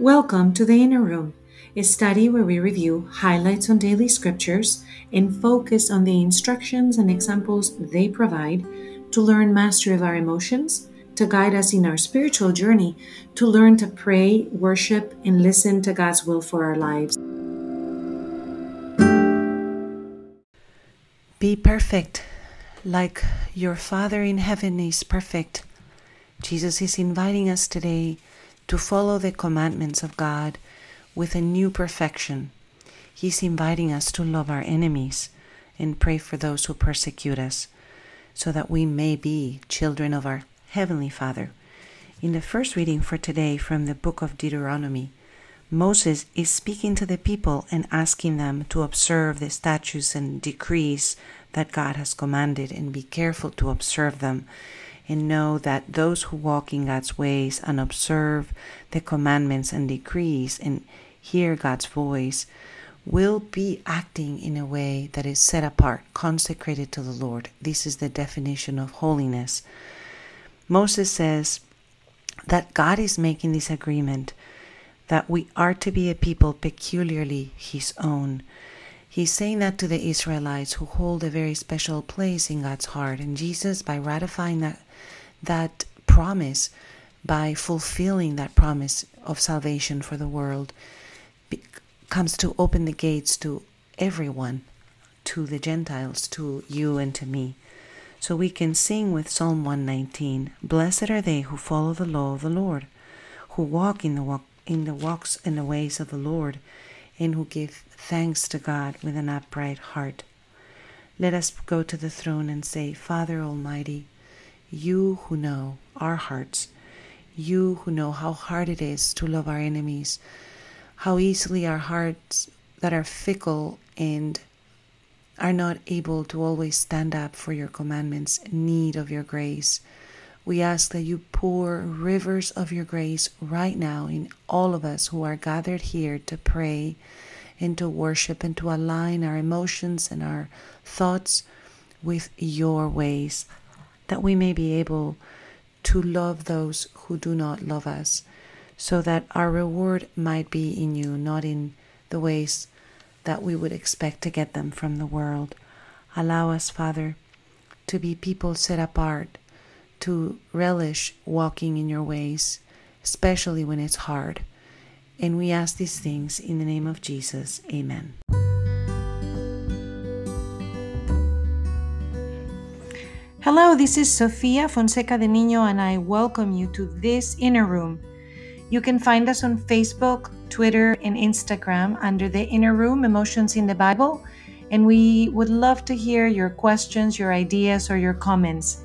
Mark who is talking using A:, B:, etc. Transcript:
A: Welcome to the Inner Room, a study where we review highlights on daily scriptures and focus on the instructions and examples they provide to learn mastery of our emotions, to guide us in our spiritual journey, to learn to pray, worship, and listen to God's will for our lives.
B: Be perfect, like your Father in heaven is perfect. Jesus is inviting us today to follow the commandments of God with a new perfection. He's inviting us to love our enemies and pray for those who persecute us, so that we may be children of our Heavenly Father. In the first reading for today from the book of Deuteronomy, Moses is speaking to the people and asking them to observe the statutes and decrees that God has commanded and be careful to observe them and know that those who walk in God's ways and observe the commandments and decrees and hear God's voice will be acting in a way that is set apart, consecrated to the Lord. This is the definition of holiness. Moses says that God is making this agreement that we are to be a people peculiarly his own. He's saying that to the Israelites who hold a very special place in God's heart. And Jesus, by ratifying that that promise by fulfilling that promise of salvation for the world comes to open the gates to everyone, to the Gentiles, to you and to me. So we can sing with Psalm 119 Blessed are they who follow the law of the Lord, who walk in the walk in the walks and the ways of the Lord, and who give thanks to God with an upright heart. Let us go to the throne and say, Father Almighty, you who know our hearts, you who know how hard it is to love our enemies, how easily our hearts that are fickle and are not able to always stand up for your commandments need of your grace. We ask that you pour rivers of your grace right now in all of us who are gathered here to pray and to worship and to align our emotions and our thoughts with your ways that we may be able to love those who do not love us, so that our reward might be in you, not in the ways that we would expect to get them from the world. Allow us, Father, to be people set apart, to relish walking in your ways, especially when it's hard. And we ask these things in the name of Jesus. Amen.
A: Hello, this is Sofia Fonseca de Niño, and I welcome you to this inner room. You can find us on Facebook, Twitter, and Instagram under the Inner Room Emotions in the Bible, and we would love to hear your questions, your ideas, or your comments.